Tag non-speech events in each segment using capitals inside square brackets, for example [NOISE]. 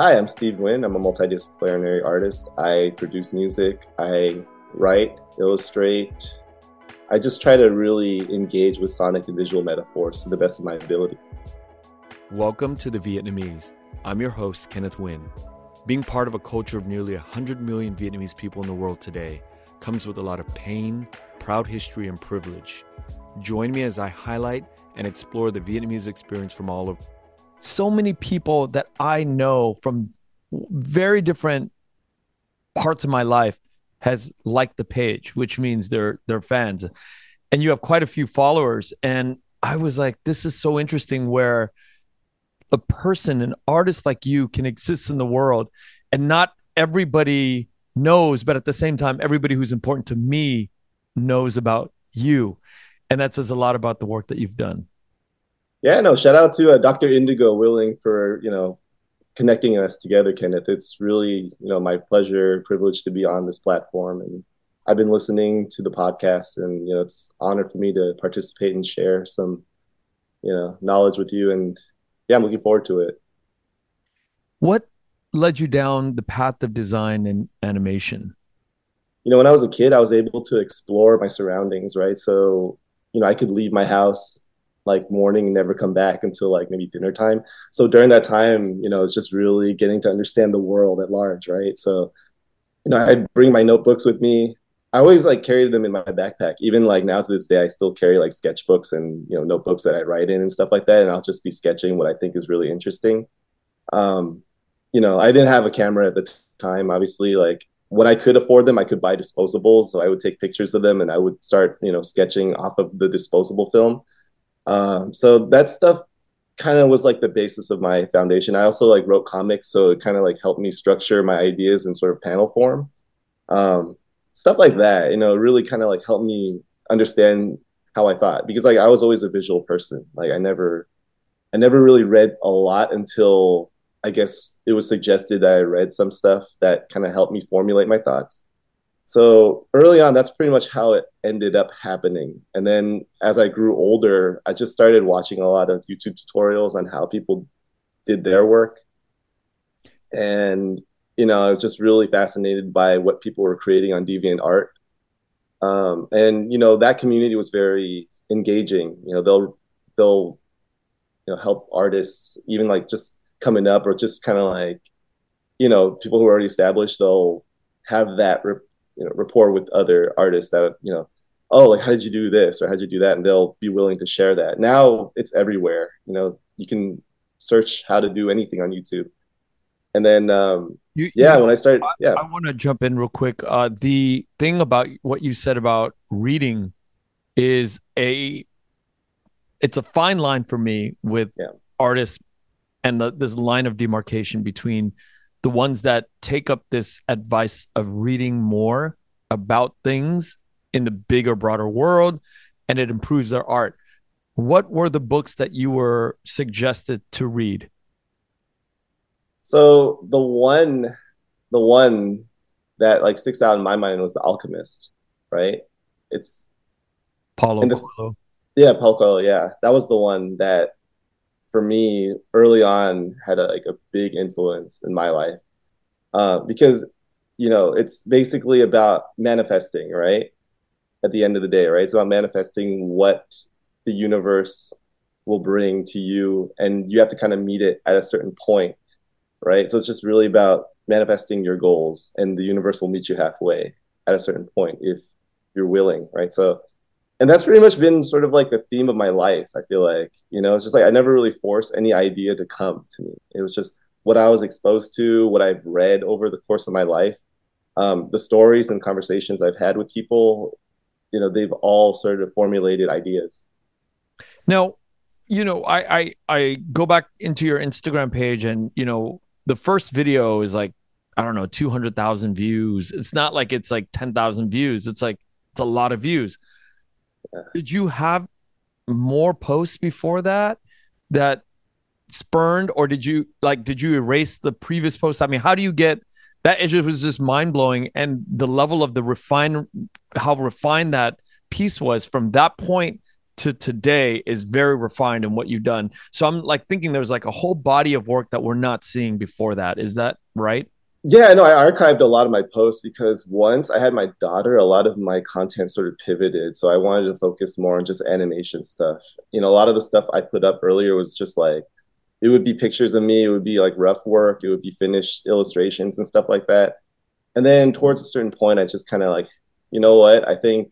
Hi, I'm Steve Nguyen. I'm a multidisciplinary artist. I produce music, I write, illustrate. I just try to really engage with sonic and visual metaphors to the best of my ability. Welcome to The Vietnamese. I'm your host, Kenneth Nguyen. Being part of a culture of nearly 100 million Vietnamese people in the world today comes with a lot of pain, proud history, and privilege. Join me as I highlight and explore the Vietnamese experience from all over so many people that I know from very different parts of my life has liked the page, which means they're they're fans. And you have quite a few followers. And I was like, this is so interesting where a person, an artist like you can exist in the world and not everybody knows, but at the same time, everybody who's important to me knows about you. And that says a lot about the work that you've done. Yeah, no, shout out to uh, Dr. Indigo Willing for, you know, connecting us together, Kenneth. It's really, you know, my pleasure, privilege to be on this platform. And I've been listening to the podcast and, you know, it's honor for me to participate and share some, you know, knowledge with you. And yeah, I'm looking forward to it. What led you down the path of design and animation? You know, when I was a kid, I was able to explore my surroundings, right? So, you know, I could leave my house like morning and never come back until like maybe dinner time. So during that time, you know, it's just really getting to understand the world at large, right? So, you know, I'd bring my notebooks with me. I always like carried them in my backpack. Even like now to this day, I still carry like sketchbooks and you know notebooks that I write in and stuff like that. And I'll just be sketching what I think is really interesting. Um, you know, I didn't have a camera at the time. Obviously, like when I could afford them, I could buy disposables. So I would take pictures of them and I would start, you know, sketching off of the disposable film. Um, so that stuff kind of was like the basis of my foundation. I also like wrote comics, so it kind of like helped me structure my ideas in sort of panel form. Um, stuff like that, you know, really kind of like helped me understand how I thought because like I was always a visual person. Like I never, I never really read a lot until I guess it was suggested that I read some stuff that kind of helped me formulate my thoughts. So early on, that's pretty much how it ended up happening. And then as I grew older, I just started watching a lot of YouTube tutorials on how people did their work. And, you know, I was just really fascinated by what people were creating on DeviantArt. Um, and, you know, that community was very engaging. You know, they'll, they'll, you know, help artists even like just coming up or just kind of like, you know, people who are already established, they'll have that you know rapport with other artists that you know oh like how did you do this or how did you do that? And they'll be willing to share that. Now it's everywhere you know you can search how to do anything on youtube. And then um you, yeah you know, when i started yeah. I, I want to jump in real quick. Uh the thing about what you said about reading is a it's a fine line for me with yeah. artists and the, this line of demarcation between the ones that take up this advice of reading more about things in the bigger, broader world, and it improves their art. What were the books that you were suggested to read? So the one, the one that like sticks out in my mind was The Alchemist, right? It's Paulo the, Coelho. Yeah, Paulo Coelho. Yeah, that was the one that for me early on had a, like a big influence in my life. Uh, because you know it's basically about manifesting right? At the end of the day right? It's about manifesting what the universe will bring to you and you have to kind of meet it at a certain point right? So it's just really about manifesting your goals and the universe will meet you halfway at a certain point if you're willing right? So and that's pretty much been sort of like the theme of my life i feel like you know? It's just like i never really forced any idea to come to me. It was just what i was exposed to what i've read over the course of my life. Um, the stories and conversations i've had with people you know they've all sort of formulated ideas. Now you know i i, I go back into your instagram page and you know the first video is like i don't know 200000 views. It's not like it's like 10000 views. It's like it's a lot of views did you have more posts before that that spurned, or did you like did you erase the previous posts? I mean, how do you get that? It just was just mind blowing, and the level of the refine, how refined that piece was from that point to today is very refined in what you've done. So I'm like thinking there's like a whole body of work that we're not seeing before that. Is that right? Yeah, no, I archived a lot of my posts because once I had my daughter, a lot of my content sort of pivoted. So I wanted to focus more on just animation stuff. You know, a lot of the stuff I put up earlier was just like, it would be pictures of me, it would be like rough work, it would be finished illustrations and stuff like that. And then towards a certain point, I just kind of like, you know what? I think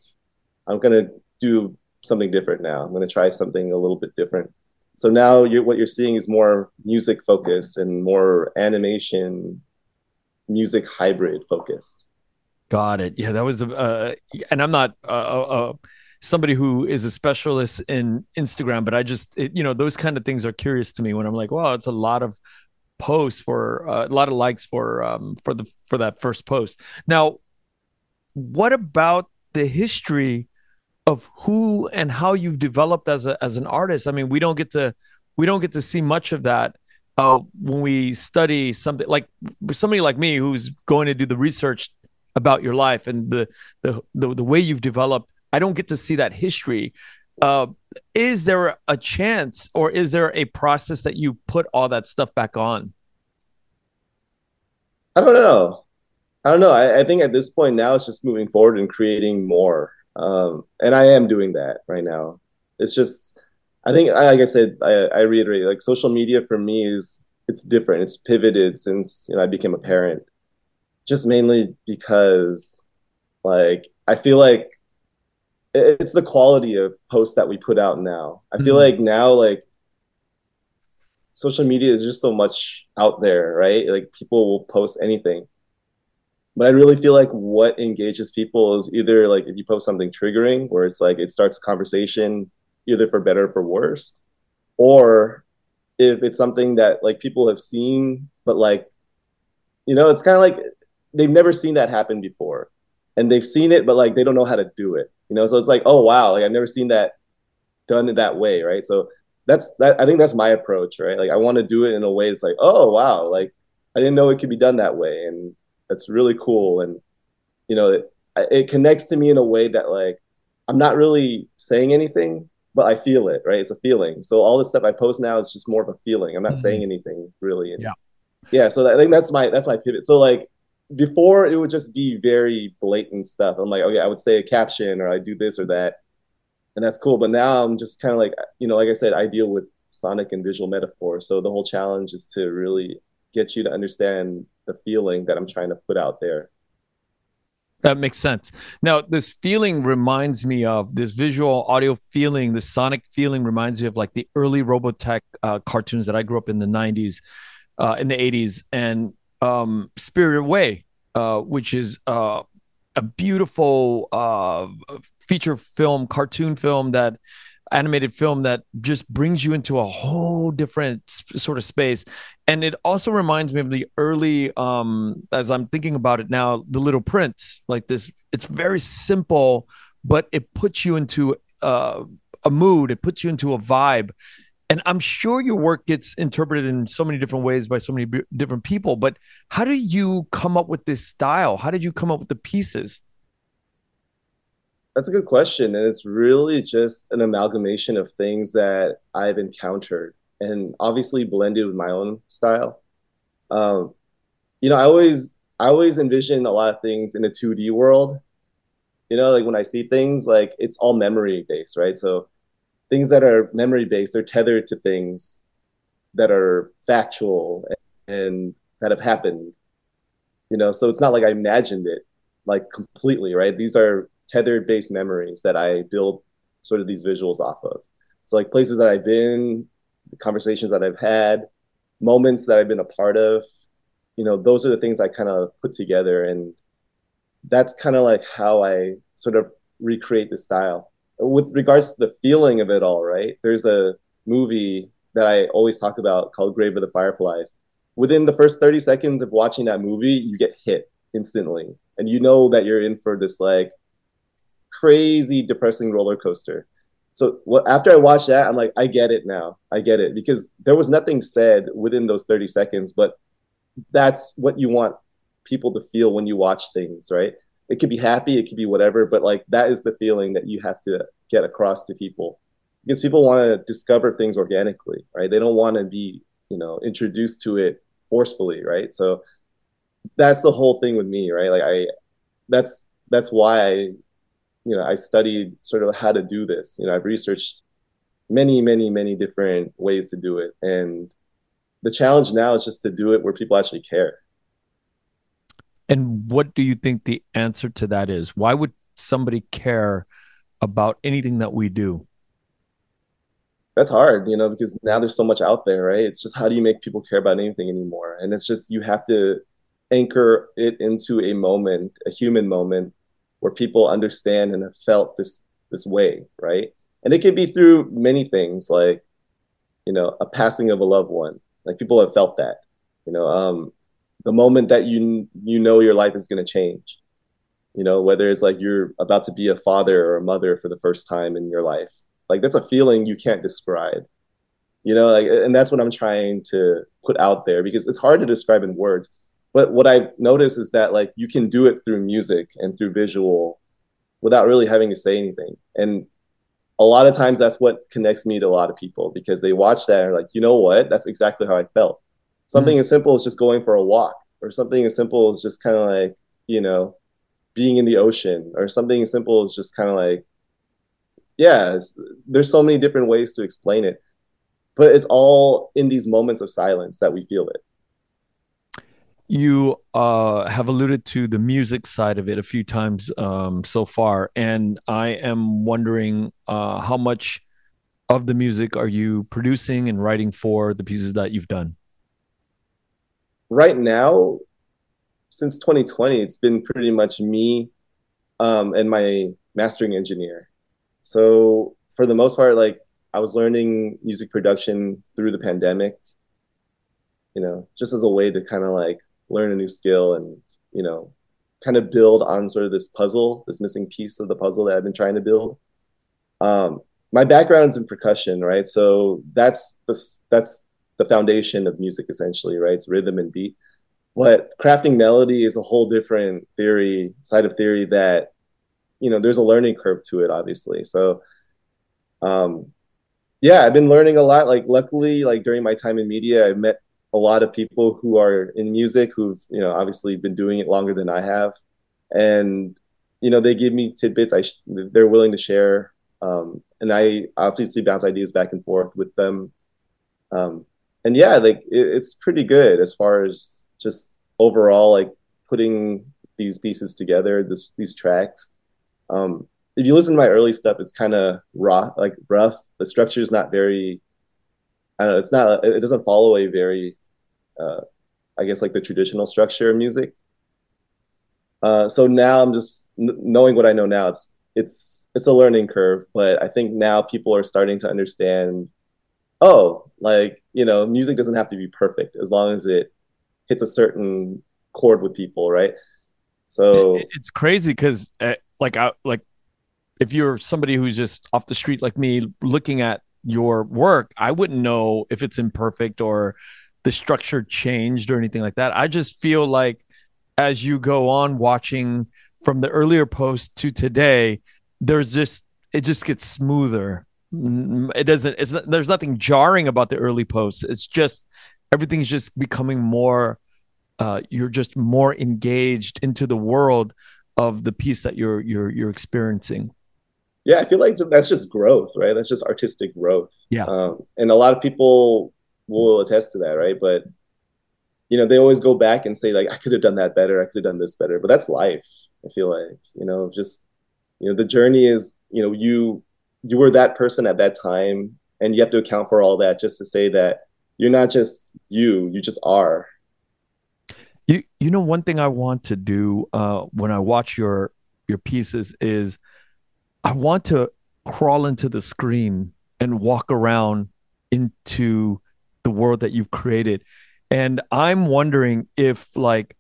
I'm going to do something different now. I'm going to try something a little bit different. So now you're, what you're seeing is more music focused and more animation music hybrid focused. Got it. Yeah, that was uh, and I'm not uh, uh, uh, somebody who is a specialist in Instagram, but I just it, you know those kind of things are curious to me when I'm like, wow, it's a lot of posts for uh, a lot of likes for um, for the for that first post. Now, what about the history of who and how you've developed as a as an artist? I mean, we don't get to we don't get to see much of that uh, when we study something like somebody like me who's going to do the research about your life and the the the, the way you've developed i don't get to see that history. Uh, is there a chance or is there a process that you put all that stuff back on? I don't know. I don't know. I, I think at this point now it's just moving forward and creating more. Um, and i am doing that right now. It's just I think, like I said, I, I reiterate, like social media for me is it's different. It's pivoted since you know I became a parent, just mainly because, like, I feel like it's the quality of posts that we put out now. I feel mm-hmm. like now, like, social media is just so much out there, right? Like, people will post anything. But I really feel like what engages people is either like if you post something triggering, where it's like it starts a conversation either for better or for worse, or if it's something that like people have seen, but like, you know, it's kind of like they've never seen that happen before, and they've seen it, but like they don't know how to do it. You know, so it's like, oh wow, like I've never seen that done in that way, right? So that's that. I think that's my approach, right? Like I want to do it in a way that's like, oh wow, like I didn't know it could be done that way, and that's really cool. And you know, it, it connects to me in a way that like I'm not really saying anything, but I feel it, right? It's a feeling. So all the stuff I post now is just more of a feeling. I'm not mm-hmm. saying anything really. And, yeah. Yeah. So that, I think that's my that's my pivot. So like before it would just be very blatant stuff. I'm like, okay, I would say a caption or I do this or that, and that's cool. But now I'm just kind of like, you know, like I said, I deal with sonic and visual metaphor. So the whole challenge is to really get you to understand the feeling that I'm trying to put out there. That makes sense. Now, this feeling reminds me of this visual audio feeling, the sonic feeling reminds me of like the early Robotech uh, cartoons that I grew up in the 90s, uh, in the 80s, and um, Spirited Away, uh, which is uh, a beautiful uh, feature film, cartoon film that animated film that just brings you into a whole different sort of space. And it also reminds me of the early um as i'm thinking about it now the little prince like this it's very simple but it puts you into uh, a mood it puts you into a vibe. And i'm sure your work gets interpreted in so many different ways by so many b- different people but how do you come up with this style? How did you come up with the pieces that's a good question. And it's really just an amalgamation of things that I've encountered and obviously blended with my own style. Um, you know, I always I always envision a lot of things in a 2D world. You know, like when I see things, like it's all memory based, right? So things that are memory based, they're tethered to things that are factual and that have happened. You know, so it's not like I imagined it like completely, right? These are tethered based memories that I build sort of these visuals off of. So like places that I've been, conversations that I've had, moments that I've been a part of, you know, those are the things I kind of put together. And that's kind of like how I sort of recreate the style. With regards to the feeling of it all, right? There's a movie that I always talk about called Grave of the Fireflies. Within the first 30 seconds of watching that movie, you get hit instantly. And you know that you're in for this like crazy depressing roller coaster. So what, after I watched that, I'm like, I get it now. I get it because there was nothing said within those 30 seconds, but that's what you want people to feel when you watch things, right? It could be happy, it could be whatever, but like that is the feeling that you have to get across to people. because people want to discover things organically, right? They don't want to be, you know, introduced to it forcefully, right? So that's the whole thing with me, right? Like I, that's that's why I, you know, I studied sort of how to do this. You know, I've researched many, many, many different ways to do it, and the challenge now is just to do it where people actually care. And what do you think the answer to that is? Why would somebody care about anything that we do? That's hard, you know, because now there's so much out there, right? It's just how do you make people care about anything anymore? And it's just you have to anchor it into a moment, a human moment where people understand and have felt this this way, right? And it can be through many things like, you know, a passing of a loved one. Like people have felt that, you know, um, the moment that you you know your life is going to change you know whether it's like you're about to be a father or a mother for the first time in your life like that's a feeling you can't describe you know like and that's what i'm trying to put out there because it's hard to describe in words but what i notice is that like you can do it through music and through visual without really having to say anything. And a lot of times that's what connects me to a lot of people because they watch that and are like you know what? That's exactly how i felt. Something mm-hmm. as simple as just going for a walk or something as simple as just kind of like you know being in the ocean or something as simple as just kind of like yeah there's so many different ways to explain it. But it's all in these moments of silence that we feel it you uh, have alluded to the music side of it a few times um, so far and i am wondering uh, how much of the music are you producing and writing for the pieces that you've done right now, since 2020, it's been pretty much me um, and my mastering engineer. So for the most part, like I was learning music production through the pandemic, you know, just as a way to kind of like learn a new skill and, you know, kind of build on sort of this puzzle, this missing piece of the puzzle that I've been trying to build. Um, my background's in percussion, right? So that's the that's the foundation of music essentially, right? It's rhythm and beat. But crafting melody is a whole different theory, side of theory that, you know, there's a learning curve to it, obviously. So, um, yeah, I've been learning a lot. Like, luckily, like during my time in media, I've met a lot of people who are in music who've, you know, obviously been doing it longer than I have. And, you know, they give me tidbits. I sh- they're willing to share. Um, and I obviously bounce ideas back and forth with them. Um, and yeah, like it, it's pretty good as far as just overall like putting these pieces together, this these tracks. Um, if you listen to my early stuff, it's kind of raw, like rough. The structure is not very. I don't know. It's not. It doesn't follow a very, uh, I guess, like the traditional structure of music. Uh, so now I'm just knowing what I know now. It's it's it's a learning curve, but I think now people are starting to understand oh, like, you know, music doesn't have to be perfect as long as it hits a certain chord with people, right? So it's crazy because, uh, like, I like if you're somebody who's just off the street like me, looking at your work, I wouldn't know if it's imperfect or the structure changed or anything like that. I just feel like as you go on watching from the earlier post to today, there's just it just gets smoother. It doesn't it's there's nothing jarring about the early posts. It's just everything's just becoming more uh, you're just more engaged into the world of the piece that you're you're you're experiencing. Yeah i feel like that's just growth right? That's just artistic growth. Yeah. Um, and a lot of people will attest to that right? But you know they always go back and say like i could have done that better. I could have done this better. But that's life i feel like you know just you know the journey is you know you you were that person at that time and you have to account for all that just to say that you're not just you you just are. You you know one thing i want to do uh, when i watch your your pieces is i want to crawl into the screen and walk around into the world that you've created and i'm wondering if like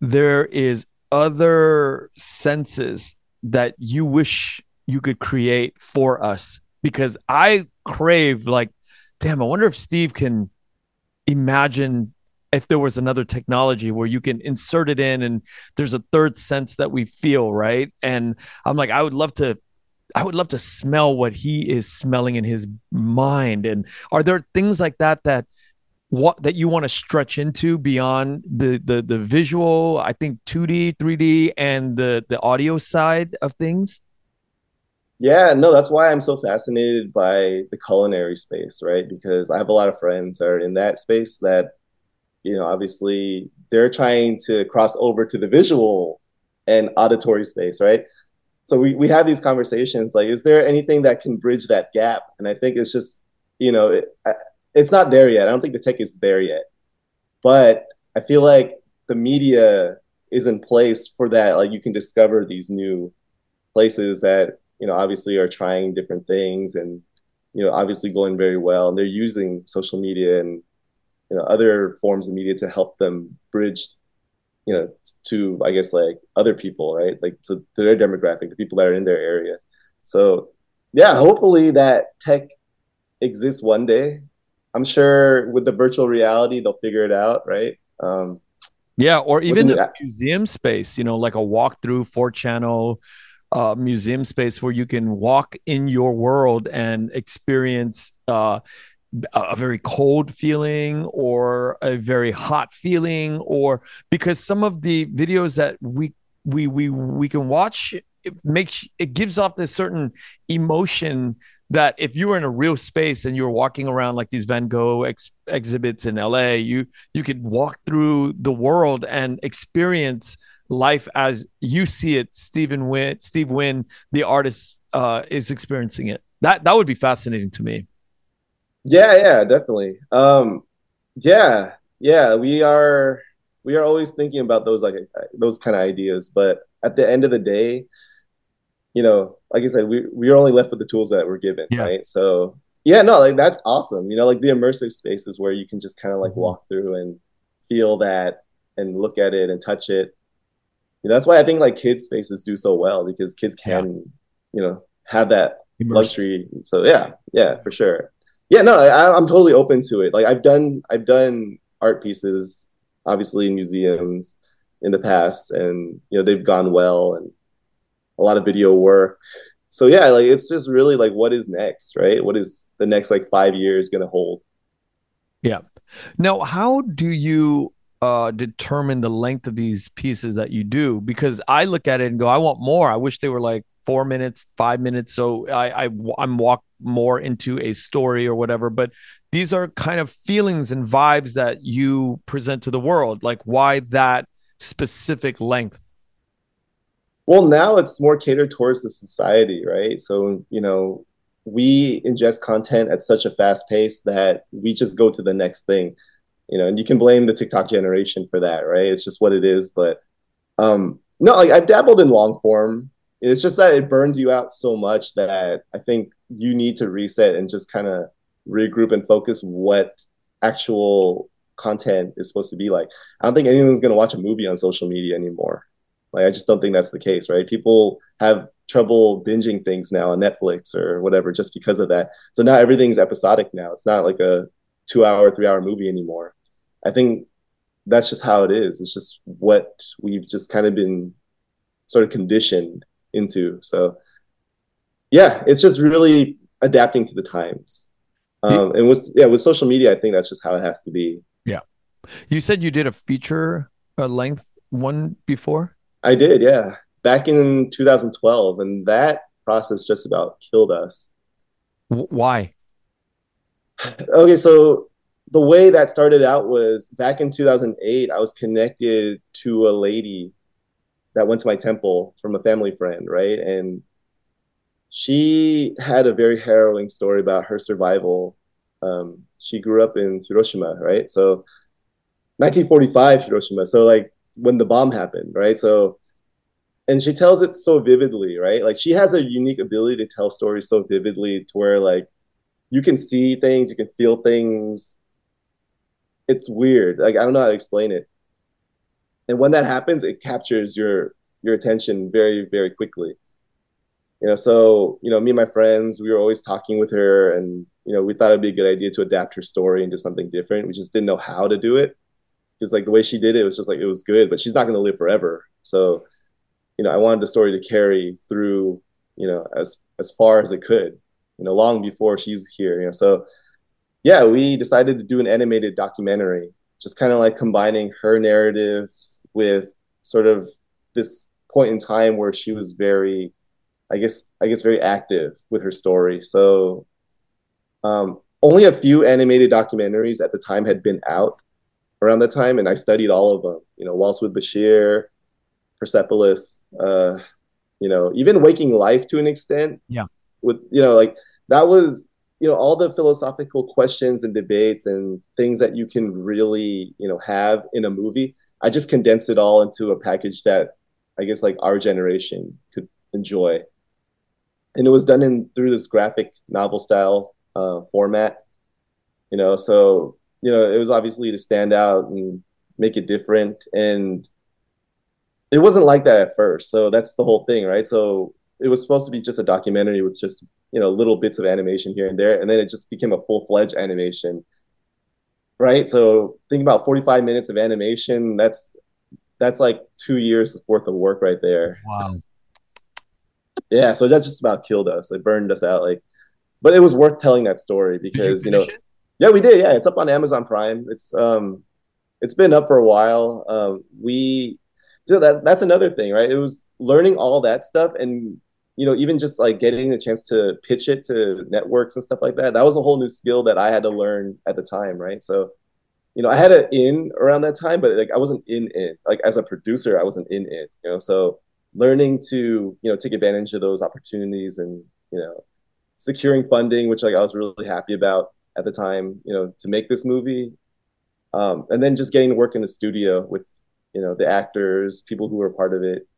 there is other senses that you wish you could create for us because I crave like, damn, I wonder if Steve can imagine if there was another technology where you can insert it in and there's a third sense that we feel, right? And I'm like, I would love to I would love to smell what he is smelling in his mind. And are there things like that that what that you want to stretch into beyond the the the visual i think 2d 3d and the the audio side of things? Yeah no that's why i'm so fascinated by the culinary space right? Because i have a lot of friends that are in that space that you know obviously they're trying to cross over to the visual and auditory space right so we, we have these conversations like is there anything that can bridge that gap and i think it's just you know it, it's not there yet. I don't think the tech is there yet, but I feel like the media is in place for that. Like you can discover these new places that you know obviously are trying different things and you know obviously going very well, and they're using social media and you know other forms of media to help them bridge you know to I guess like other people, right? Like to, to their demographic, the people that are in their area. So yeah, hopefully that tech exists one day I'm sure with the virtual reality they'll figure it out, right? Um, yeah, or even the museum space, you know, like a walkthrough four channel uh, museum space where you can walk in your world and experience uh, a very cold feeling or a very hot feeling, or because some of the videos that we we we we can watch it makes it gives off this certain emotion that if you were in a real space and you were walking around like these Van Gogh ex- exhibits in LA, you you could walk through the world and experience life as you see it. Steven Nguyen, Steve Nguyen, the artist, uh, is experiencing it. That that would be fascinating to me. Yeah, yeah, definitely. Um, yeah, yeah, we are we are always thinking about those like those kind of ideas, but at the end of the day, you know, like I said, we we're only left with the tools that we're given, yeah. right? So yeah, no, like that's awesome. You know, like the immersive spaces where you can just kind of like mm-hmm. walk through and feel that and look at it and touch it. You know, that's why I think like kids spaces do so well because kids can, yeah. you know, have that Immersive. luxury. So yeah, yeah, for sure. Yeah, no, I, I'm totally open to it. Like I've done, I've done art pieces, obviously in museums in the past, and you know they've gone well and a lot of video work. So yeah, like it's just really like what is next, right? What is the next like five years to hold? Yeah. Now, how do you uh, determine the length of these pieces that you do? Because I look at it and go, I want more. I wish they were like four minutes, five minutes. So I, I I'm walk more into a story or whatever. But these are kind of feelings and vibes that you present to the world. Like why that specific length? Well, now it's more catered towards the society, right? So, you know, we ingest content at such a fast pace that we just go to the next thing, you know, and you can blame the TikTok generation for that, right? It's just what it is. But um, no, like I've dabbled in long form. It's just that it burns you out so much that I think you need to reset and just kind of regroup and focus what actual content is supposed to be like. I don't think anyone's going to watch a movie on social media anymore. Like I just don't think that's the case, right? People have trouble binging things now on Netflix or whatever just because of that. So now everything's episodic now. It's not like a two hour, three hour movie anymore. I think that's just how it is. It's just what we've just kind of been sort of conditioned into. So yeah, it's just really adapting to the times. Um, and with yeah, with social media, I think that's just how it has to be. Yeah. You said you did a feature a length one before? I did, yeah. Back in 2012, and that process just about killed us. Why? [SIGHS] Okay, so the way that started out was back in 2008, I was connected to a lady that went to my temple from a family friend, right? And she had a very harrowing story about her survival. Um, she grew up in Hiroshima, right? So 1945 Hiroshima. So like when the bomb happened, right? So, and she tells it so vividly, right? Like she has a unique ability to tell stories so vividly to where like you can see things, you can feel things. It's weird. Like I don't know how to explain it. And when that happens, it captures your your attention very very quickly. You know, so you know, me and my friends, we were always talking with her, and you know, we thought it'd be a good idea to adapt her story into something different. We just didn't know how to do it because like the way she did it was just like it was good, but she's not going to live forever. So, you know, I wanted the story to carry through you know, as as far as it could, you know, long before she's here, you know. So yeah, we decided to do an animated documentary, just kind of like combining her narratives with sort of this point in time where she was very I guess I guess very active with her story. So um, only a few animated documentaries at the time had been out around that time, and I studied all of them. You know, Waltz with Bashir, Persepolis, uh, you know, even Waking Life to an extent. Yeah. With you know, like that was you know all the philosophical questions and debates and things that you can really you know have in a movie. I just condensed it all into a package that I guess like our generation could enjoy. And it was done in through this graphic novel style uh, format. You know, so you know it was obviously to stand out and make it different and it wasn't like that at first. So that's the whole thing, right? So it was supposed to be just a documentary with just you know little bits of animation here and there, and then it just became a full fledged animation, right? So think about forty five minutes of animation. That's that's like two years worth of work right there. Wow. Yeah, so that just about killed us. It burned us out. Like, but it was worth telling that story because you, you know, it? yeah, we did. Yeah, it's up on Amazon Prime. It's um, it's been up for a while. Um, we so that that's another thing, right? It was learning all that stuff and you know, even just like getting the chance to pitch it to networks and stuff like that. That was a whole new skill that I had to learn at the time, right? So, you know, I had an in around that time, but like I wasn't in it. Like as a producer, I wasn't in it, you know. So learning to, you know, take advantage of those opportunities and, you know, securing funding, which like I was really happy about at the time, you know, to make this movie. Um, and then just getting to work in the studio with you know the actors, people who were part of it,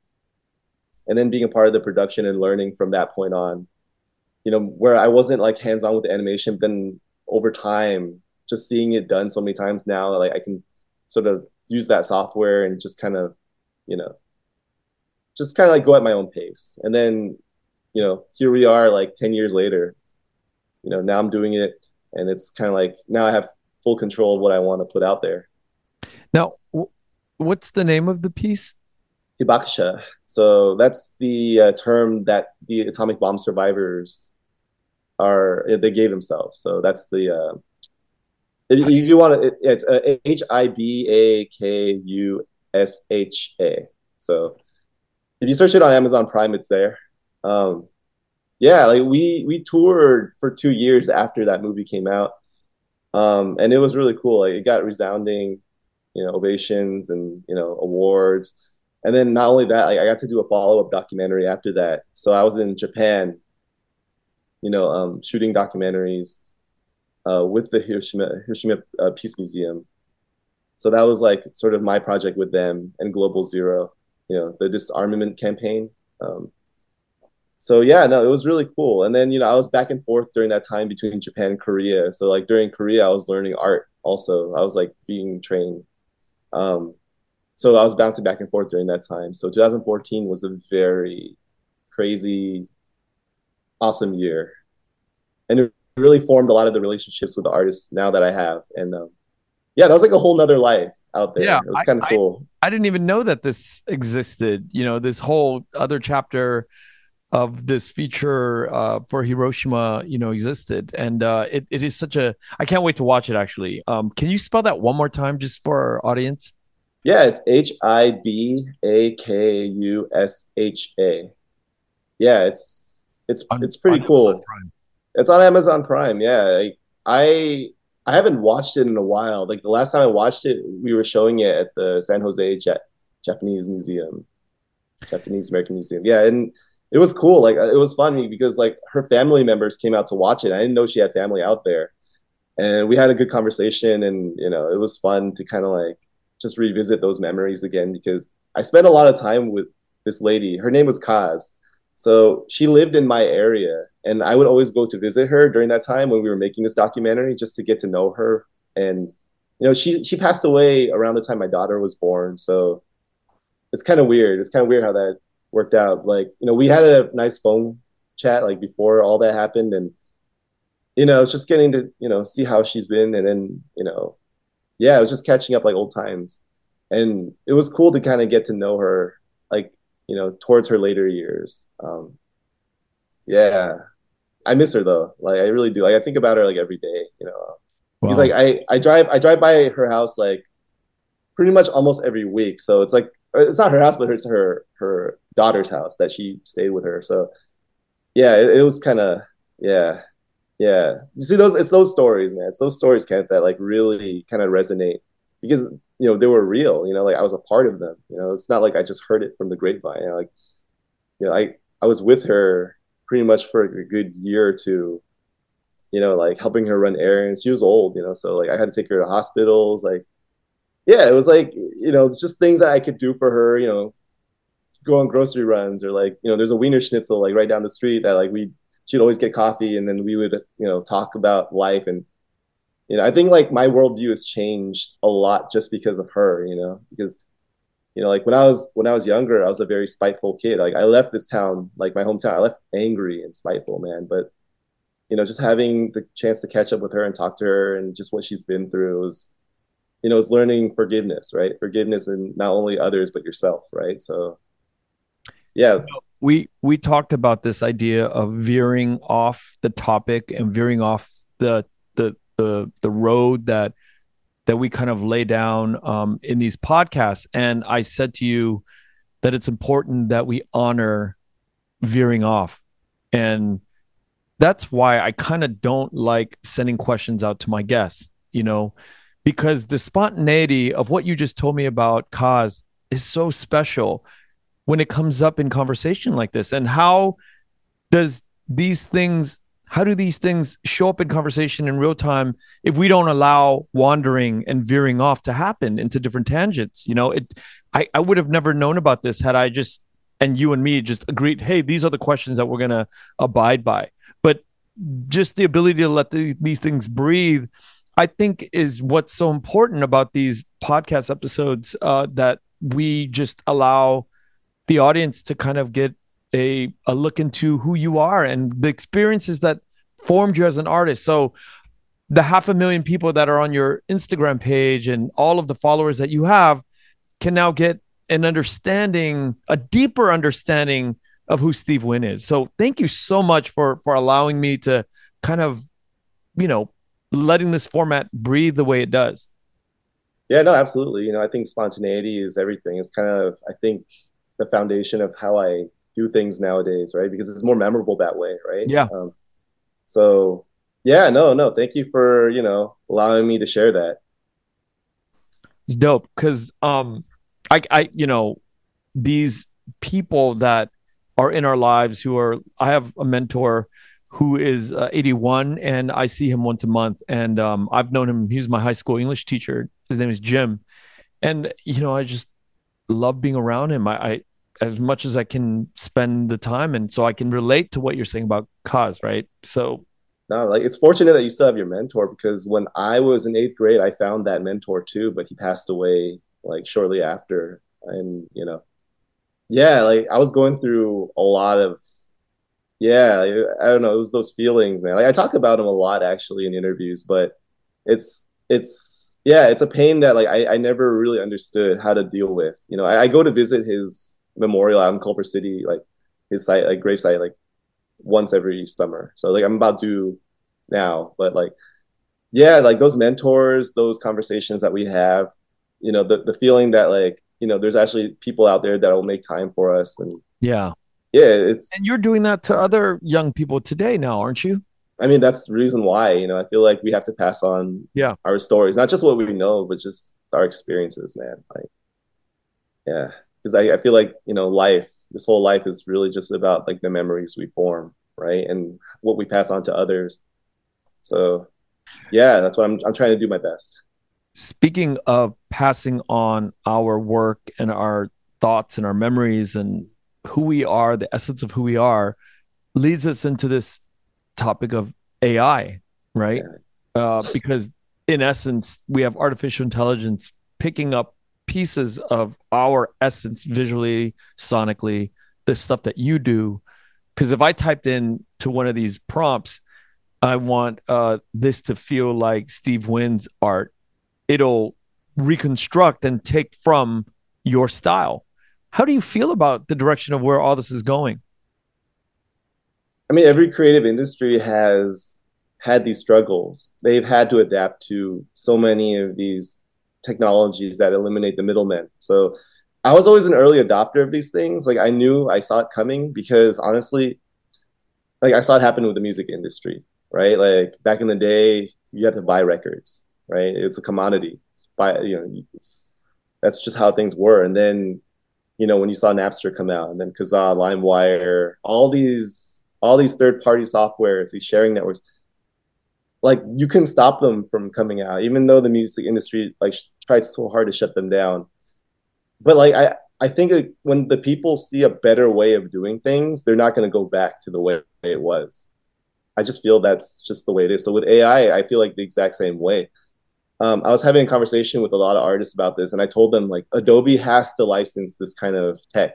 and then being a part of the production and learning from that point on. You know, where I wasn't like hands on with the animation, but then over time, just seeing it done so many times now, like I can sort of use that software and just kind of, you know, just kind of like go at my own pace. And then, you know, here we are like 10 years later, you know, now I'm doing it and it's kind of like now I have full control of what I want to put out there. Now, what's the name of the piece? Hibakusha. So that's the uh, term that the atomic bomb survivors are they gave themselves. So that's the uh, if, if you want to, it, it's uh, H I B A K U S H A. So if you search it on Amazon Prime, it's there. Um, yeah, like we we toured for two years after that movie came out, um, and it was really cool. Like it got resounding you know ovations and you know awards. And then not only that like, i got to do a follow-up documentary after that. So i was in japan you know um, shooting documentaries uh, with the hiroshima hiroshima uh, peace museum. So that was like sort of my project with them and global zero you know the disarmament campaign um, so yeah no it was really cool and then you know i was back and forth during that time between japan and korea so like during korea i was learning art also i was like being trained um, so I was bouncing back and forth during that time. So 2014 was a very crazy, awesome year, and it really formed a lot of the relationships with the artists now that I have. And um, yeah, that was like a whole nother life out there. Yeah, it was kind of cool. I didn't even know that this existed. You know, this whole other chapter of this feature uh, for Hiroshima, you know, existed, and uh, it it is such a. I can't wait to watch it. Actually, um, can you spell that one more time, just for our audience? Yeah, it's H I B A K U S H A. Yeah, it's it's on, it's pretty cool. It's on Amazon Prime. Yeah, I, I I haven't watched it in a while. Like the last time I watched it, we were showing it at the San Jose Japanese Museum, Japanese American Museum. Yeah, and it was cool. Like it was funny because like her family members came out to watch it. I didn't know she had family out there, and we had a good conversation. And you know, it was fun to kind of like just revisit those memories again because I spent a lot of time with this lady. Her name was Kaz. So she lived in my area, and I would always go to visit her during that time when we were making this documentary, just to get to know her. And you know, she she passed away around the time my daughter was born. So it's kind of weird. It's kind of weird how that worked out. Like, you know, we had a nice phone chat like before all that happened and you know, it's just getting to, you know, see how she's been and then, you know, yeah, it was just catching up like old times. And it was cool to kind of get to know her like, you know, towards her later years. Um Yeah, I miss her though. Like I really do. Like I think about her like every day. You know, because wow. like I I drive I drive by her house like pretty much almost every week. So it's like it's not her house, but it's her her daughter's house that she stayed with her. So yeah, it, it was kind of yeah, yeah. You see those? It's those stories, man. It's those stories, Kent, that like really kind of resonate because you know they were real. You know, like I was a part of them. You know, it's not like I just heard it from the grapevine. You know, like you know, I I was with her pretty much for a good year or two. You know, like helping her run errands. She was old, you know, so like I had to take her to hospitals. Like, yeah, it was like you know just things that I could do for her. You know, go on grocery runs or like you know there's a Wiener Schnitzel like right down the street that like we she'd always get coffee and then we would you know talk about life and you know i think like my worldview has changed a lot just because of her you know because you know like when i was when i was younger i was a very spiteful kid. Like i left this town like my hometown i left angry and spiteful man. But you know just having the chance to catch up with her and talk to her and just what she's been through was you know is learning forgiveness right? Forgiveness and not only others but yourself right? So yeah. We we talked about this idea of veering off the topic and veering off the the the the road that that we kind of lay down um, in these podcasts. And I said to you that it's important that we honor veering off, and that's why I kind of don't like sending questions out to my guests. You know, because the spontaneity of what you just told me about Kaz is so special when it comes up in conversation like this and how does these things how do these things show up in conversation in real time if we don't allow wandering and veering off to happen into different tangents? You know it i, I would have never known about this had i just and you and me just agreed hey these are the questions that we're going to abide by. But just the ability to let the, these things breathe i think is what's so important about these podcast episodes uh, that we just allow the audience to kind of get a, a look into who you are and the experiences that formed you as an artist. So the half a million people that are on your Instagram page and all of the followers that you have can now get an understanding, a deeper understanding of who Steve Nguyen is. So thank you so much for for allowing me to kind of, you know, letting this format breathe the way it does. Yeah, no, absolutely. You know, I think spontaneity is everything. It's kind of, I think, the foundation of how I do things nowadays, right? Because it's more memorable that way, right? Yeah. Um, so, yeah, no, no, thank you for you know allowing me to share that. It's dope because um, I, I, you know, these people that are in our lives who are, I have a mentor who is uh, 81 and I see him once a month and um, I've known him. He's my high school English teacher. His name is Jim, and you know, I just love being around him. I, I, as much as I can spend the time, and so I can relate to what you're saying about Kaz, right? So, no, like it's fortunate that you still have your mentor because when I was in eighth grade, I found that mentor too, but he passed away like shortly after, and you know, yeah, like I was going through a lot of, yeah, I don't know, it was those feelings, man. Like I talk about him a lot actually in interviews, but it's it's yeah, it's a pain that like I, I never really understood how to deal with. You know, I, I go to visit his memorial out in Culver City, like his site, like grave site, like once every summer. So like I'm about to now, but like yeah, like those mentors, those conversations that we have, you know, the the feeling that like you know there's actually people out there that will make time for us and yeah yeah it's and you're doing that to other young people today now aren't you I mean, that's the reason why, you know, I feel like we have to pass on yeah our stories, not just what we know, but just our experiences, man. Like, yeah, because I, I feel like, you know, life, this whole life is really just about like the memories we form, right? And what we pass on to others. So, yeah, that's what I'm, I'm trying to do my best. Speaking of passing on our work and our thoughts and our memories and who we are, the essence of who we are, leads us into this topic of AI, right? Yeah. Uh, because in essence, we have artificial intelligence picking up pieces of our essence visually, sonically, the stuff that you do. Because if I typed in to one of these prompts, I want uh, this to feel like Steve Nguyen's art, it'll reconstruct and take from your style. How do you feel about the direction of where all this is going? I mean, every creative industry has had these struggles. They've had to adapt to so many of these technologies that eliminate the middlemen. So I was always an early adopter of these things. Like I knew I saw it coming because honestly, like I saw it happen with the music industry, right? Like back in the day, you had to buy records, right? It's a commodity. It's buy, you know, it's, that's just how things were. And then, you know, when you saw Napster come out, and then Kazaa, LimeWire, all these, all these third-party softwares, these sharing networks, like you can stop them from coming out, even though the music industry like tried so hard to shut them down. But like I, I think when the people see a better way of doing things, they're not going to go back to the way it was. I just feel that's just the way it is. So with AI, I feel like the exact same way. Um, I was having a conversation with a lot of artists about this, and I told them like Adobe has to license this kind of tech.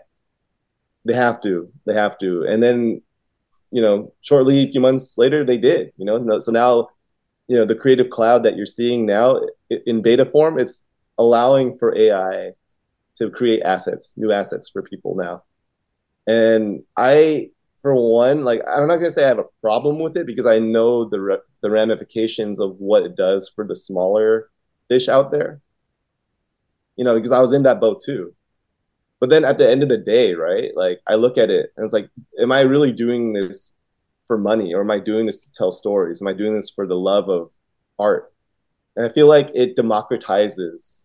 They have to. They have to. And then, you know, shortly, a few months later, they did. You know, so now, you know, the Creative Cloud that you're seeing now in beta form, it's allowing for AI to create assets, new assets for people now. And I for one, like I'm not gonna say I have a problem with it because I know the the ramifications of what it does for the smaller fish out there. You know, because I was in that boat too. But then at the end of the day, right? Like I look at it and it's like, am I really doing this for money or am I doing this to tell stories? Am I doing this for the love of art? And I feel like it democratizes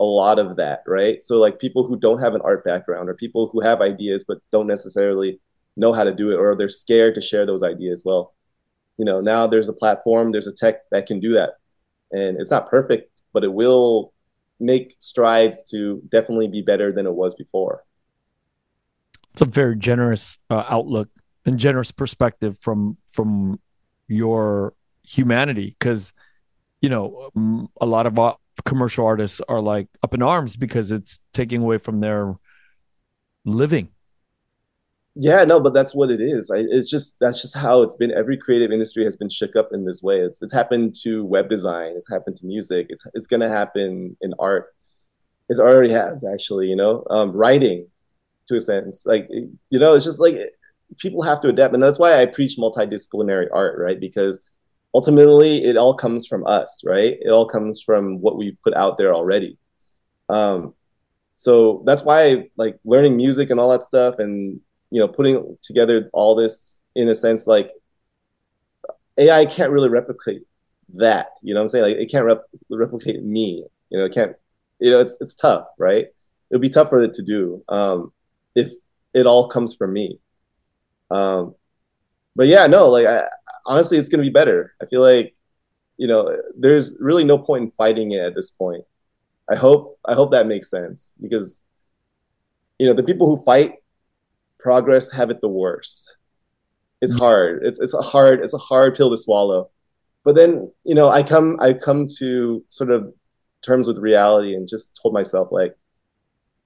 a lot of that, right? So like people who don't have an art background or people who have ideas but don't necessarily know how to do it or they're scared to share those ideas well you know now there's a platform there's a tech that can do that and it's not perfect but it will make strides to definitely be better than it was before it's a very generous uh, outlook and generous perspective from from your humanity. Because you know um, a lot of commercial artists are like up in arms because it's taking away from their living. Yeah no but that's what it is. I, it's just that's just how it's been. Every creative industry has been shook up in this way. It's, it's happened to web design. It's happened to music. It's, it's going to happen in art. It already has actually you know? Um, writing to a sense. Like you know it's just like people have to adapt and that's why i preach multidisciplinary art right because ultimately it all comes from us right it all comes from what we put out there already um, so that's why like learning music and all that stuff and you know putting together all this in a sense like AI can't really replicate that. You know what I'm saying? Like it can't rep- replicate me. You know, it can't. You know, it's it's tough, right? It'll be tough for it to do um, if it all comes from me. Um, but yeah, no, like I, honestly, it's gonna be better. I feel like you know, there's really no point in fighting it at this point. I hope I hope that makes sense because you know the people who fight progress have it the worst. It's mm-hmm. hard. It's it's a hard it's a hard pill to swallow. But then you know I come I come to sort of terms with reality and just told myself like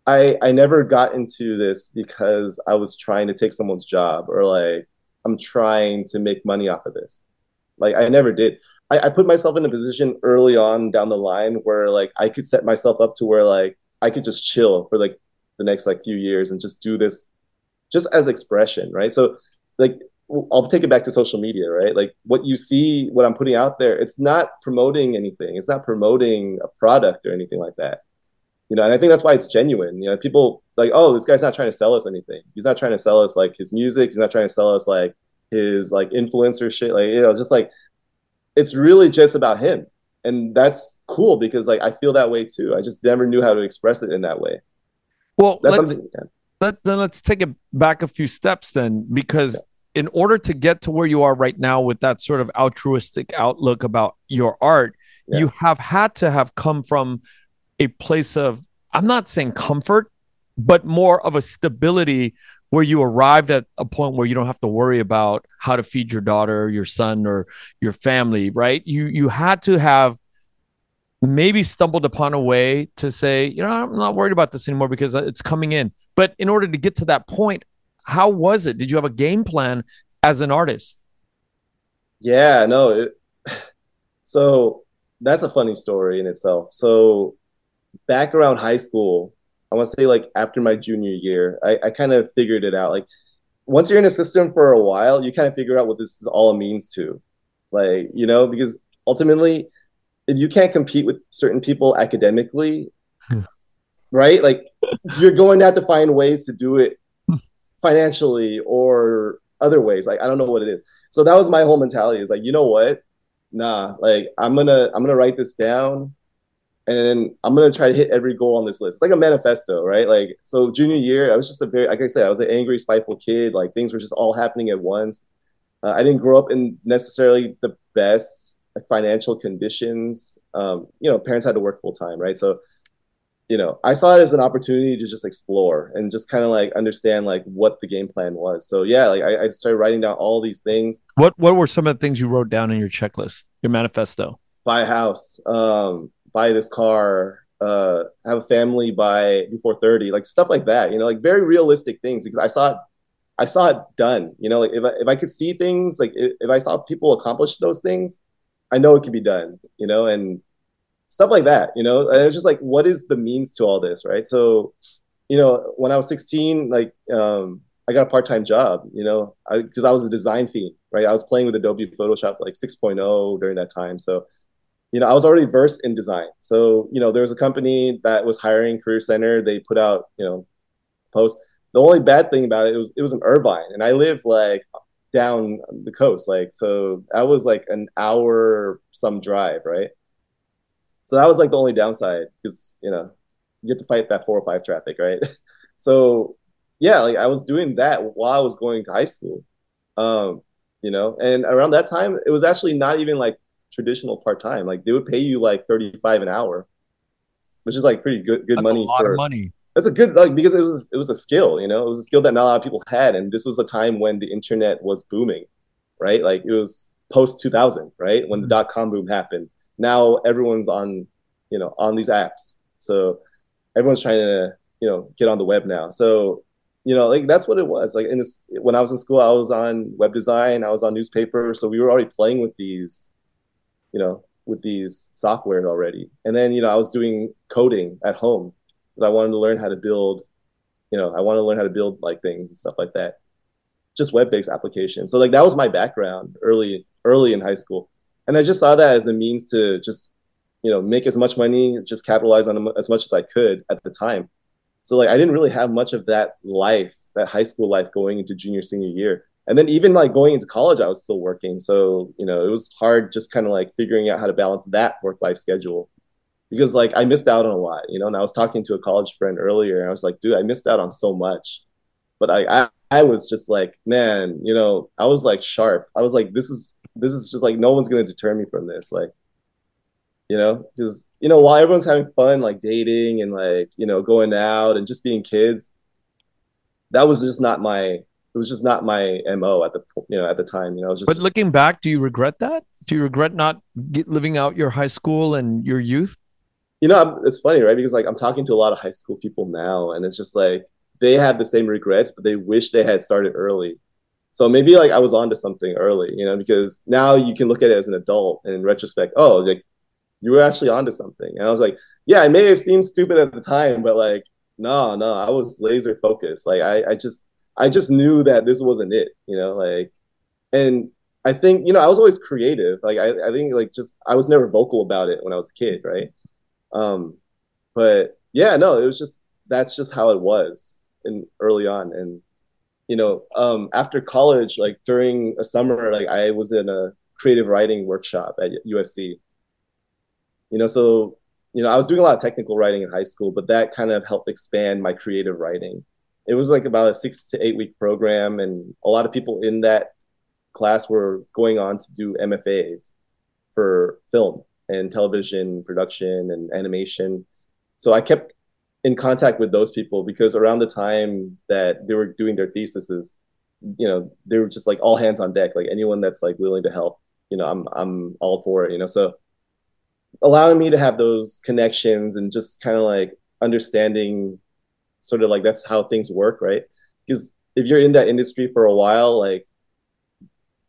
I I never got into this because I was trying to take someone's job or like I'm trying to make money off of this. Like I never did. I, I put myself in a position early on down the line where like I could set myself up to where like I could just chill for like the next like few years and just do this just as expression, right? So like I'll take it back to social media, right? Like what you see, what I'm putting out there, it's not promoting anything. It's not promoting a product or anything like that. You know, and I think that's why it's genuine. You know, people like, oh, this guy's not trying to sell us anything. He's not trying to sell us like his music. He's not trying to sell us like his like influencer shit. Like, you know, just like it's really just about him. And that's cool because like I feel that way too. I just never knew how to express it in that way. Well, that's something. Yeah let, then let's take it back a few steps then because yeah. in order to get to where you are right now with that sort of altruistic outlook about your art yeah. you have had to have come from a place of i'm not saying comfort but more of a stability where you arrived at a point where you don't have to worry about how to feed your daughter your son or your family right you you had to have maybe stumbled upon a way to say, you know, I'm not worried about this anymore because it's coming in. But in order to get to that point, how was it? Did you have a game plan as an artist? Yeah, no. It, [SIGHS] so that's a funny story in itself. So back around high school, I want to say like after my junior year, I, I kind of figured it out. Like once you're in a system for a while, you kind of figure out what this is all means to, like you know, because ultimately, if you can't compete with certain people academically, [LAUGHS] right? Like you're going to have to find ways to do it financially or other ways. Like I don't know what it is. So that was my whole mentality. Is like, you know what? Nah, like I'm gonna I'm gonna write this down and then I'm gonna try to hit every goal on this list. It's like a manifesto, right? Like so junior year, I was just a very like I said, I was an angry, spiteful kid. Like things were just all happening at once. Uh, I didn't grow up in necessarily the best financial conditions. Um, you know, parents had to work full time, right? So you know, I saw it as an opportunity to just explore and just kind of like understand like what the game plan was. So yeah, like I, I, started writing down all these things. What what were some of the things you wrote down in your checklist, your manifesto? Buy a house, um, buy this car, uh, have a family by before 30, like stuff like that, you know, like very realistic things because I saw it, I saw it done, you know, like if I, if I could see things, like if, if I saw people accomplish those things, I know it could be done, you know, and stuff like that, you know. And it's just like, what is the means to all this, right? So, you know, when I was 16, like um, I got a part-time job, you know, because I, I, was a design fiend, right? I was playing with Adobe Photoshop like 6.0 during that time, so you know, I was already versed in design. So, you know, there was a company that was hiring Career Center. They put out, you know, post. The only bad thing about it, it was it was in Irvine, and I live like down the coast, like so that was like an hour some drive, right? So that was like the only downside because you know you get to fight that four or five traffic, right? [LAUGHS] so yeah, like I was doing that while I was going to high school, um, you know, and around that time it was actually not even like traditional part time. Like they would pay you like thirty five an hour, which is like pretty good good That's money. A lot for, of money. That's a good like because it was it was a skill, you know, it was a skill that not a lot of people had, and this was a time when the internet was booming, right? Like it was post two thousand, right, when mm-hmm. the dot com boom happened now everyone's on you know on these apps so everyone's trying to you know get on the web now so you know like that's what it was like in this when i was in school i was on web design i was on newspaper so we were already playing with these you know with these softwares already and then you know i was doing coding at home because i wanted to learn how to build you know i wanted to learn how to build like things and stuff like that just web-based applications so like that was my background early early in high school and I just saw that as a means to just you know make as much money, just capitalize on as much as I could at the time. So like I didn't really have much of that life, that high school life going into junior senior year. And then even like going into college, I was still working. So, you know, it was hard just kind of like figuring out how to balance that work life schedule because like I missed out on a lot, you know. And I was talking to a college friend earlier, and I was like, dude, I missed out on so much. But I, I, I was just like, man, you know, I was like sharp. I was like, this is this is just like no one's gonna deter me from this. Like, you know, because you know, while everyone's having fun, like dating and like you know going out and just being kids, that was just not my. It was just not my mo at the you know at the time. You know, just. But looking back, do you regret that? Do you regret not get, living out your high school and your youth? You know, I'm, it's funny, right? Because like I'm talking to a lot of high school people now, and it's just like they have the same regrets, but they wish they had started early so maybe like I was onto something early, you know, because now you can look at it as an adult and in retrospect, oh, like you were actually onto something. And I was like, yeah, it may have seemed stupid at the time, but like, no, no, I was laser focused. Like I, I just I just knew that this wasn't it, you know, like and I think, you know, I was always creative. Like I, I think like just I was never vocal about it when I was a kid, right? Um, but yeah, no, it was just that's just how it was in early on. And you know, um, after college, like during a summer, like I was in a creative writing workshop at USC. You know, so you know, I was doing a lot of technical writing in high school, but that kind of helped expand my creative writing. It was like about a six to eight week program, and a lot of people in that class were going on to do MFAs for film and television production and animation. So I kept in contact with those people because around the time that they were doing their theses, you know, they were just like all hands on deck. Like anyone that's like willing to help, you know, I'm I'm all for it. You know, so allowing me to have those connections and just kind of like understanding, sort of like that's how things work, right? Because if you're in that industry for a while, like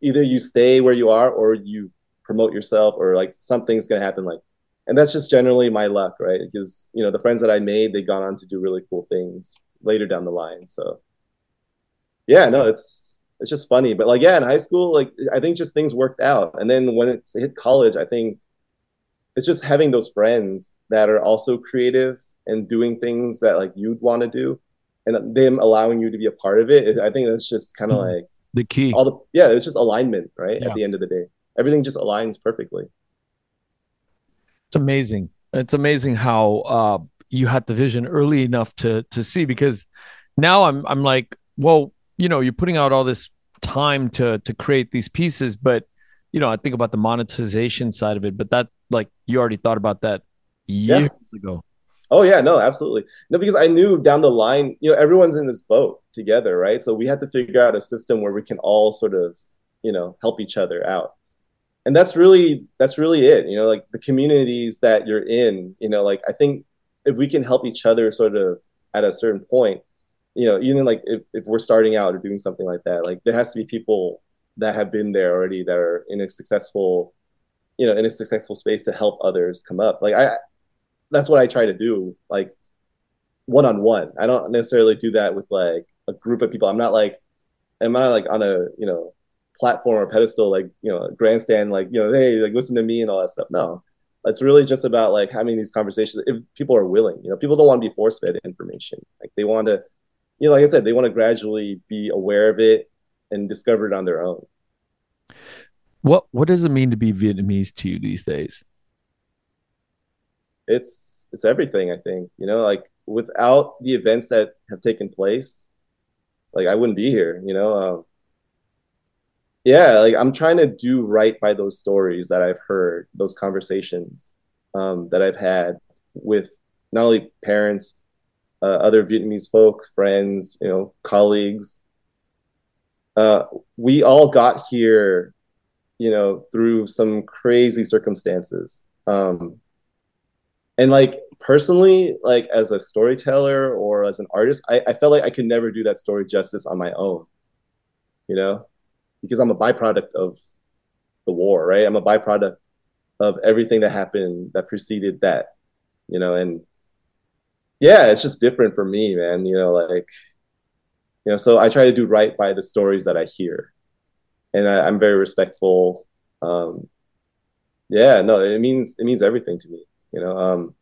either you stay where you are or you promote yourself or like something's gonna happen like and that's just generally my luck, right? Because you know the friends that I made, they gone on to do really cool things later down the line. So yeah, no, it's it's just funny. But like, yeah, in high school, like I think just things worked out, and then when it hit college, I think it's just having those friends that are also creative and doing things that like you'd want to do, and them allowing you to be a part of it. I think that's just kind of mm-hmm. like the key. All the yeah, it's just alignment, right? Yeah. At the end of the day, everything just aligns perfectly. It's amazing. It's amazing how uh, you had the vision early enough to to see because now I'm I'm like, well, you know, you're putting out all this time to to create these pieces, but you know, I think about the monetization side of it, but that like you already thought about that years yeah. ago. Oh yeah, no, absolutely. No, because I knew down the line, you know, everyone's in this boat together, right? So we had to figure out a system where we can all sort of, you know, help each other out. And that's really that's really it. You know, like the communities that you're in, you know, like I think if we can help each other sort of at a certain point, you know, even like if, if we're starting out or doing something like that, like there has to be people that have been there already that are in a successful, you know, in a successful space to help others come up. Like I, that's what I try to do, like one on one. I don't necessarily do that with like a group of people. I'm not like, am I like on a you know platform or pedestal like you know grandstand like you know hey like listen to me and all that stuff. No, it's really just about like having these conversations if people are willing. You know, people don't want to be force fed information. Like they want to, you know, like I said, they want to gradually be aware of it and discover it on their own. What What does it mean to be Vietnamese to you these days? It's it's everything. I think you know, like without the events that have taken place, like I wouldn't be here. You know, um, yeah, like I'm trying to do right by those stories that I've heard, those conversations um, that I've had with not only parents, uh, other Vietnamese folk, friends, you know, colleagues. Uh, we all got here, you know, through some crazy circumstances. Um, and like personally like as a storyteller or as an artist I, I felt like i could never do that story justice on my own you know? Because i'm a byproduct of the war right? I'm a byproduct of everything that happened that preceded that you know? And yeah it's just different for me man you know like you know so i try to do right by the stories that i hear. And I, i'm very respectful um yeah no it means it means everything to me you know um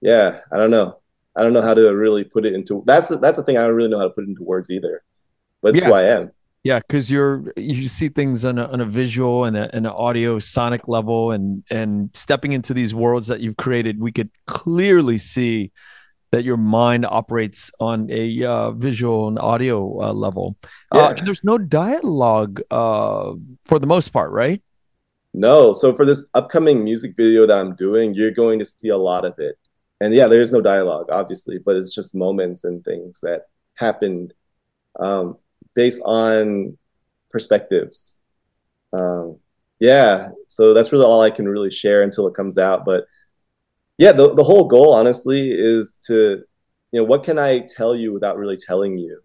yeah i don't know i don't know how to really put it into that's that's the thing i don't really know how to put it into words either but it's yeah. who i am yeah because you're you see things on a, on a visual and, a, an audio sonic level and and stepping into these worlds that you've created we could clearly see that your mind operates on a uh, visual and audio uh, level uh, yeah. uh, and there's no dialogue uh, for the most part right no. So for this upcoming music video that I'm doing, you're going to see a lot of it. And yeah, there is no dialogue, obviously, but it's just moments and things that happened um, based on perspectives. Um, yeah, so that's really all I can really share until it comes out. But yeah, the, the whole goal, honestly, is to, you know, what can I tell you without really telling you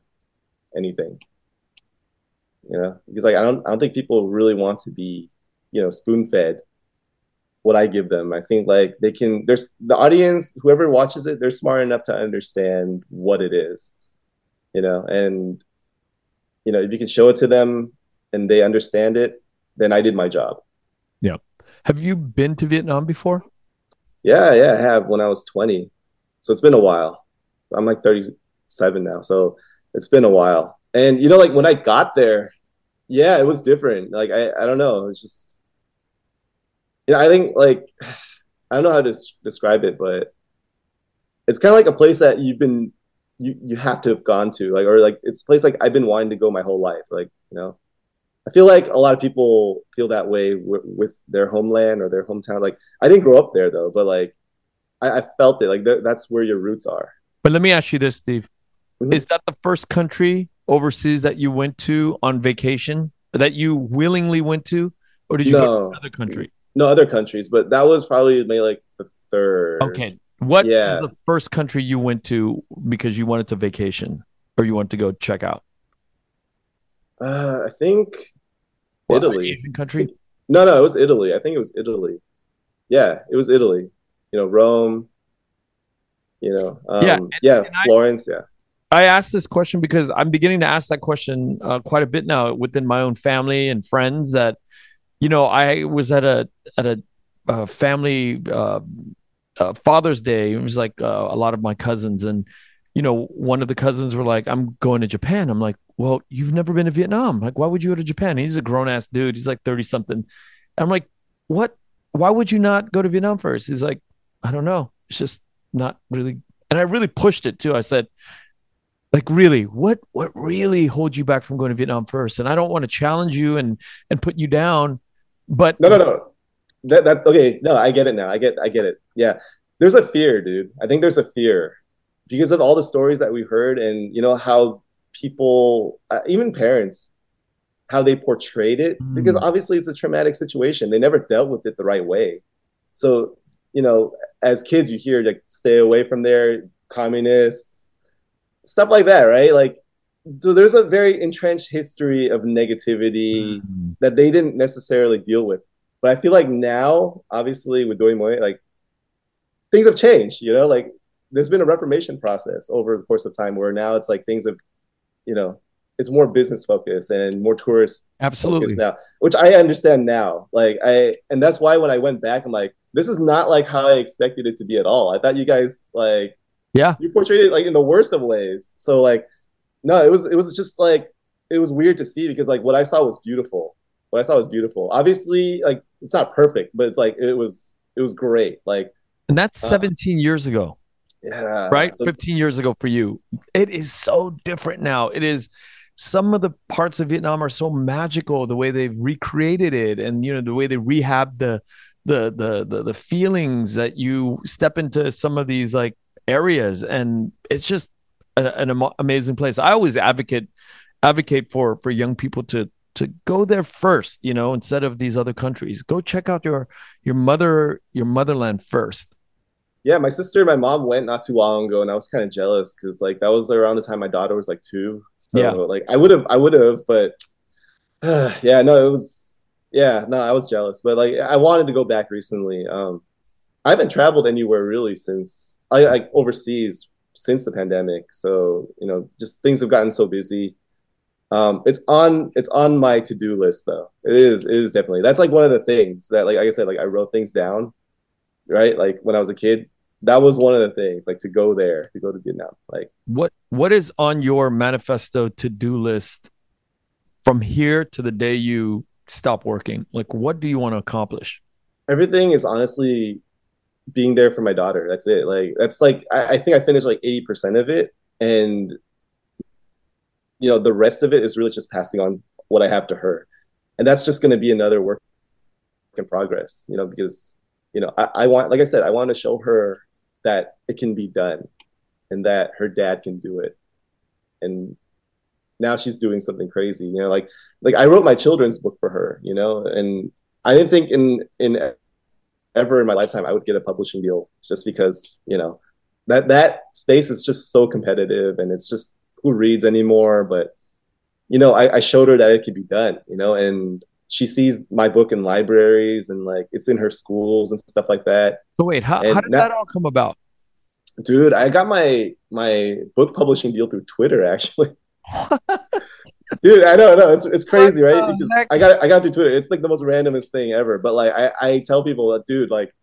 anything? You know, because like I don't, I don't think people really want to be you know spoon fed what I give them. I think like they can there's the audience, whoever watches it, they're smart enough to understand what it is. You know, and you know, if you can show it to them and they understand it, then I did my job. Yeah. Have you been to Vietnam before? Yeah, yeah, I have when I was 20. So it's been a while. I'm like 37 now. So it's been a while. And you know, like when I got there, yeah, it was different. Like I, I don't know. It's just yeah, I think like I don't know how to describe it, but it's kind of like a place that you've been you you have to have gone to, like or like it's a place like I've been wanting to go my whole life, like you know. I feel like a lot of people feel that way w- with their homeland or their hometown. Like I didn't grow up there though, but like I, I felt it. Like th- that's where your roots are. But let me ask you this, Steve: mm-hmm. Is that the first country overseas that you went to on vacation that you willingly went to, or did you no. go to another country? No other countries, but that was probably maybe like the third. Okay. What yeah. the first country you went to because you wanted to vacation or you wanted to go check out? Uh, I think Italy. Asian country? No, no, it was Italy. I think it was Italy. Yeah, it was Italy. You know, Rome. You know, um, yeah, and, yeah, and Florence. I, yeah. I asked this question because I'm beginning to ask that question uh, quite a bit now within my own family and friends. That you know, I was at a at a, a family uh, uh, Father's Day. It was like uh, a lot of my cousins, and you know, one of the cousins were like, "I'm going to Japan." I'm like, "Well, you've never been to Vietnam. Like, why would you go to Japan?" He's a grown ass dude. He's like thirty something. I'm like, "What? Why would you not go to Vietnam first? He's like, "I don't know. It's just not really." And I really pushed it too. I said, like really what what really holds you back from going to vietnam first and i don't want to challenge you and and put you down but no no no. That, that okay. No i get it now. I get i get it. Yeah. There's a fear dude. I think there's a fear because of all the stories that we heard and you know how people uh, even parents how they portrayed it mm. because obviously it's a traumatic situation. They never dealt with it the right way. So you know as kids you hear like stay away from there communists stuff like that, right? Like, so there's a very entrenched history of negativity mm-hmm. that they didn't necessarily deal with. But I feel like now, obviously, with Doi Moi, like things have changed. You know, like there's been a reformation process over the course of time where now it's like things have, you know, it's more business focused and more tourist absolutely now, which I understand now. Like I, and that's why when I went back, I'm like, this is not like how I expected it to be at all. I thought you guys like yeah. You portrayed it like in the worst of ways. So like no, it was it was just like it was weird to see because like what I saw was beautiful. What I saw was beautiful. Obviously, like it's not perfect, but it's like it was it was great. Like And that's uh, 17 years ago. Yeah. Right? So 15 years ago for you. It is so different now. It is some of the parts of Vietnam are so magical the way they've recreated it and you know the way they rehab the the the the, the feelings that you step into some of these like areas, and it's just a, an amazing place. I always advocate advocate for for young people to to go there first, you know, instead of these other countries. Go check out your your mother your motherland first. Yeah, my sister and my mom went not too long ago, and I was kind of jealous because like that was around the time my daughter was like two. So yeah. like I would have, I would have, but uh, [SIGHS] yeah, no, it was yeah, no, I was jealous, but like I wanted to go back recently. Um, I haven't traveled anywhere really since I like overseas since the pandemic. So you know, just things have gotten so busy. Um, it's on it's on my to do list though. It is it is definitely that's like one of the things that like, like I said like I wrote things down, right? Like when I was a kid, that was one of the things like to go there to go to Vietnam. Like what what is on your manifesto to do list from here to the day you stop working? Like what do you want to accomplish? Everything is honestly being there for my daughter. That's it. Like that's like I, I think I finished like eighty percent of it, and you know the rest of it is really just passing on what I have to her, and that's just going to be another work in progress. You know because you know I, I want like I said I want to show her that it can be done, and that her dad can do it, and now she's doing something crazy. You know like like I wrote my children's book for her. You know and I didn't think in in ever in my lifetime I would get a publishing deal just because, you know, that that space is just so competitive and it's just who reads anymore. But, you know, I, I showed her that it could be done, you know, and she sees my book in libraries and like it's in her schools and stuff like that. So wait, how, how did now, that all come about? Dude, I got my my book publishing deal through Twitter actually. [LAUGHS] dude i know, no it's, it's crazy right? because i got i got through twitter. It's like the most randomest thing ever. But like i i tell people that dude like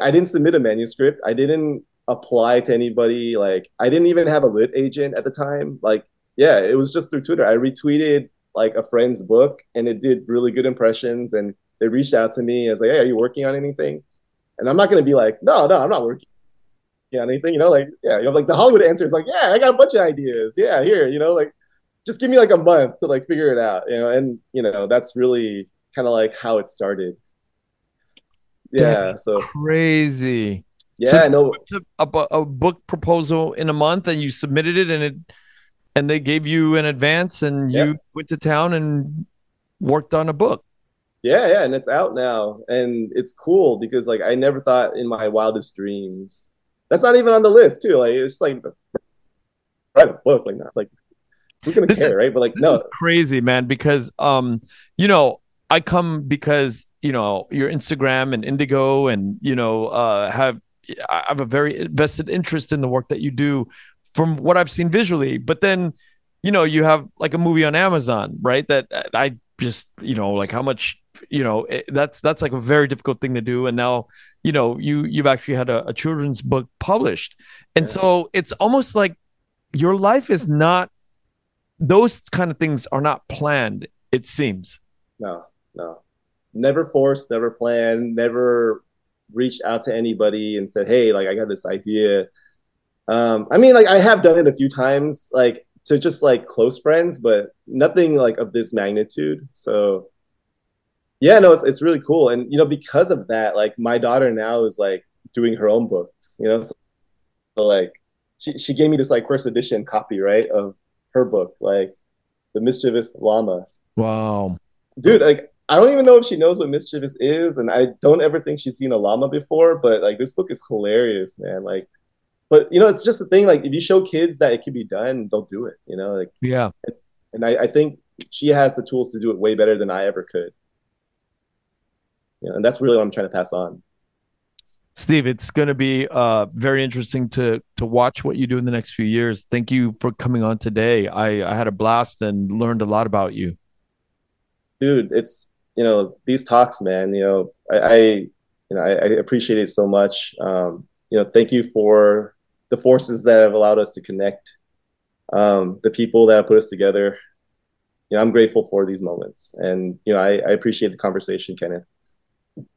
i didn't submit a manuscript. I didn't apply to anybody. Like i didn't even have a lit agent at the time. Like yeah it was just through twitter. I retweeted like a friend's book and it did really good impressions and they reached out to me as like hey are you working on anything? And i'm not going to be like no no i'm not working on anything you know? Like yeah you know like the hollywood answer is like yeah i got a bunch of ideas. Yeah here you know? Like just give me like a month to like figure it out, you know, and you know, that's really kind of like how it started. Yeah, that's so crazy. Yeah, so no, a, a book proposal in a month, and you submitted it, and it, and they gave you an advance, and you yep. went to town and worked on a book. Yeah, yeah, and it's out now, and it's cool because like I never thought in my wildest dreams. That's not even on the list too. Like it's like write a book like that. like who's gonna this care, is, right? But like, no, crazy, man. Because um, you know, I come because you know your Instagram and Indigo, and you know, uh, have I have a very vested interest in the work that you do from what I've seen visually. But then, you know, you have like a movie on Amazon, right? That I just, you know, like how much, you know, it, that's that's like a very difficult thing to do. And now, you know, you you've actually had a, a children's book published, and yeah. so it's almost like your life is not those kind of things are not planned. It seems. No, no, never forced, never planned, never reached out to anybody and said, "Hey, like I got this idea." Um, I mean, like I have done it a few times, like to just like close friends, but nothing like of this magnitude. So, yeah, no, it's it's really cool, and you know, because of that, like my daughter now is like doing her own books, you know, so, so like she she gave me this like first edition copy, right, of her book, like the mischievous llama. Wow, dude, like I don't even know if she knows what mischievous is, and I don't ever think she's seen a llama before. But like this book is hilarious, man. Like, but you know, it's just the thing. Like, if you show kids that it can be done, they'll do it. You know, like yeah. And I, I think she has the tools to do it way better than I ever could. Yeah, and that's really what I'm trying to pass on. Steve, it's going to be uh, very interesting to to watch what you do in the next few years. Thank you for coming on today. I, I had a blast and learned a lot about you. Dude, it's you know these talks, man. You know, I, I you know I, I, appreciate it so much. Um, you know, thank you for the forces that have allowed us to connect, um, the people that have put us together. You know, I'm grateful for these moments, and you know, I, I appreciate the conversation, Kenneth.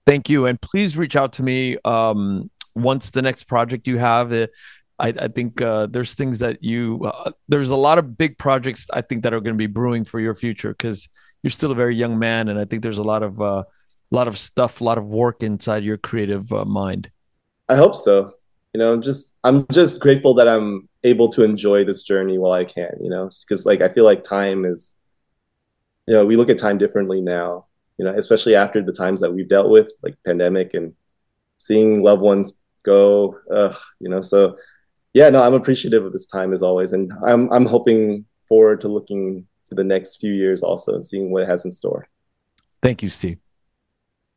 Thank you, and please reach out to me um, once the next project you have. Uh, I, I, think uh, there's things that you uh, there's a lot of big projects I think that are going to be brewing for your future because you're still a very young man, and I think there's a lot of uh, a lot of stuff, a lot of work inside your creative uh, mind. I hope so. You know, I'm just I'm just grateful that I'm able to enjoy this journey while I can. You know, because like I feel like time is, you know, we look at time differently now you know, especially after the times that we've dealt with, like pandemic and seeing loved ones go, uh, you know, so yeah, no, I'm appreciative of this time as always. And I'm, I'm hoping forward to looking to the next few years also and seeing what it has in store. Thank you, Steve.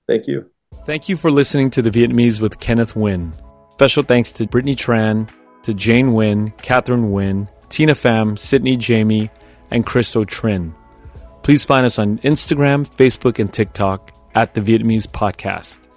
Thank you. Thank you for listening to The Vietnamese with Kenneth Nguyen. Special thanks to Brittany Tran, to Jane Nguyen, Catherine Nguyen, Tina Pham, Sydney Jamie, and Christo Trin. Please find us on Instagram, Facebook, and TikTok at the Vietnamese Podcast.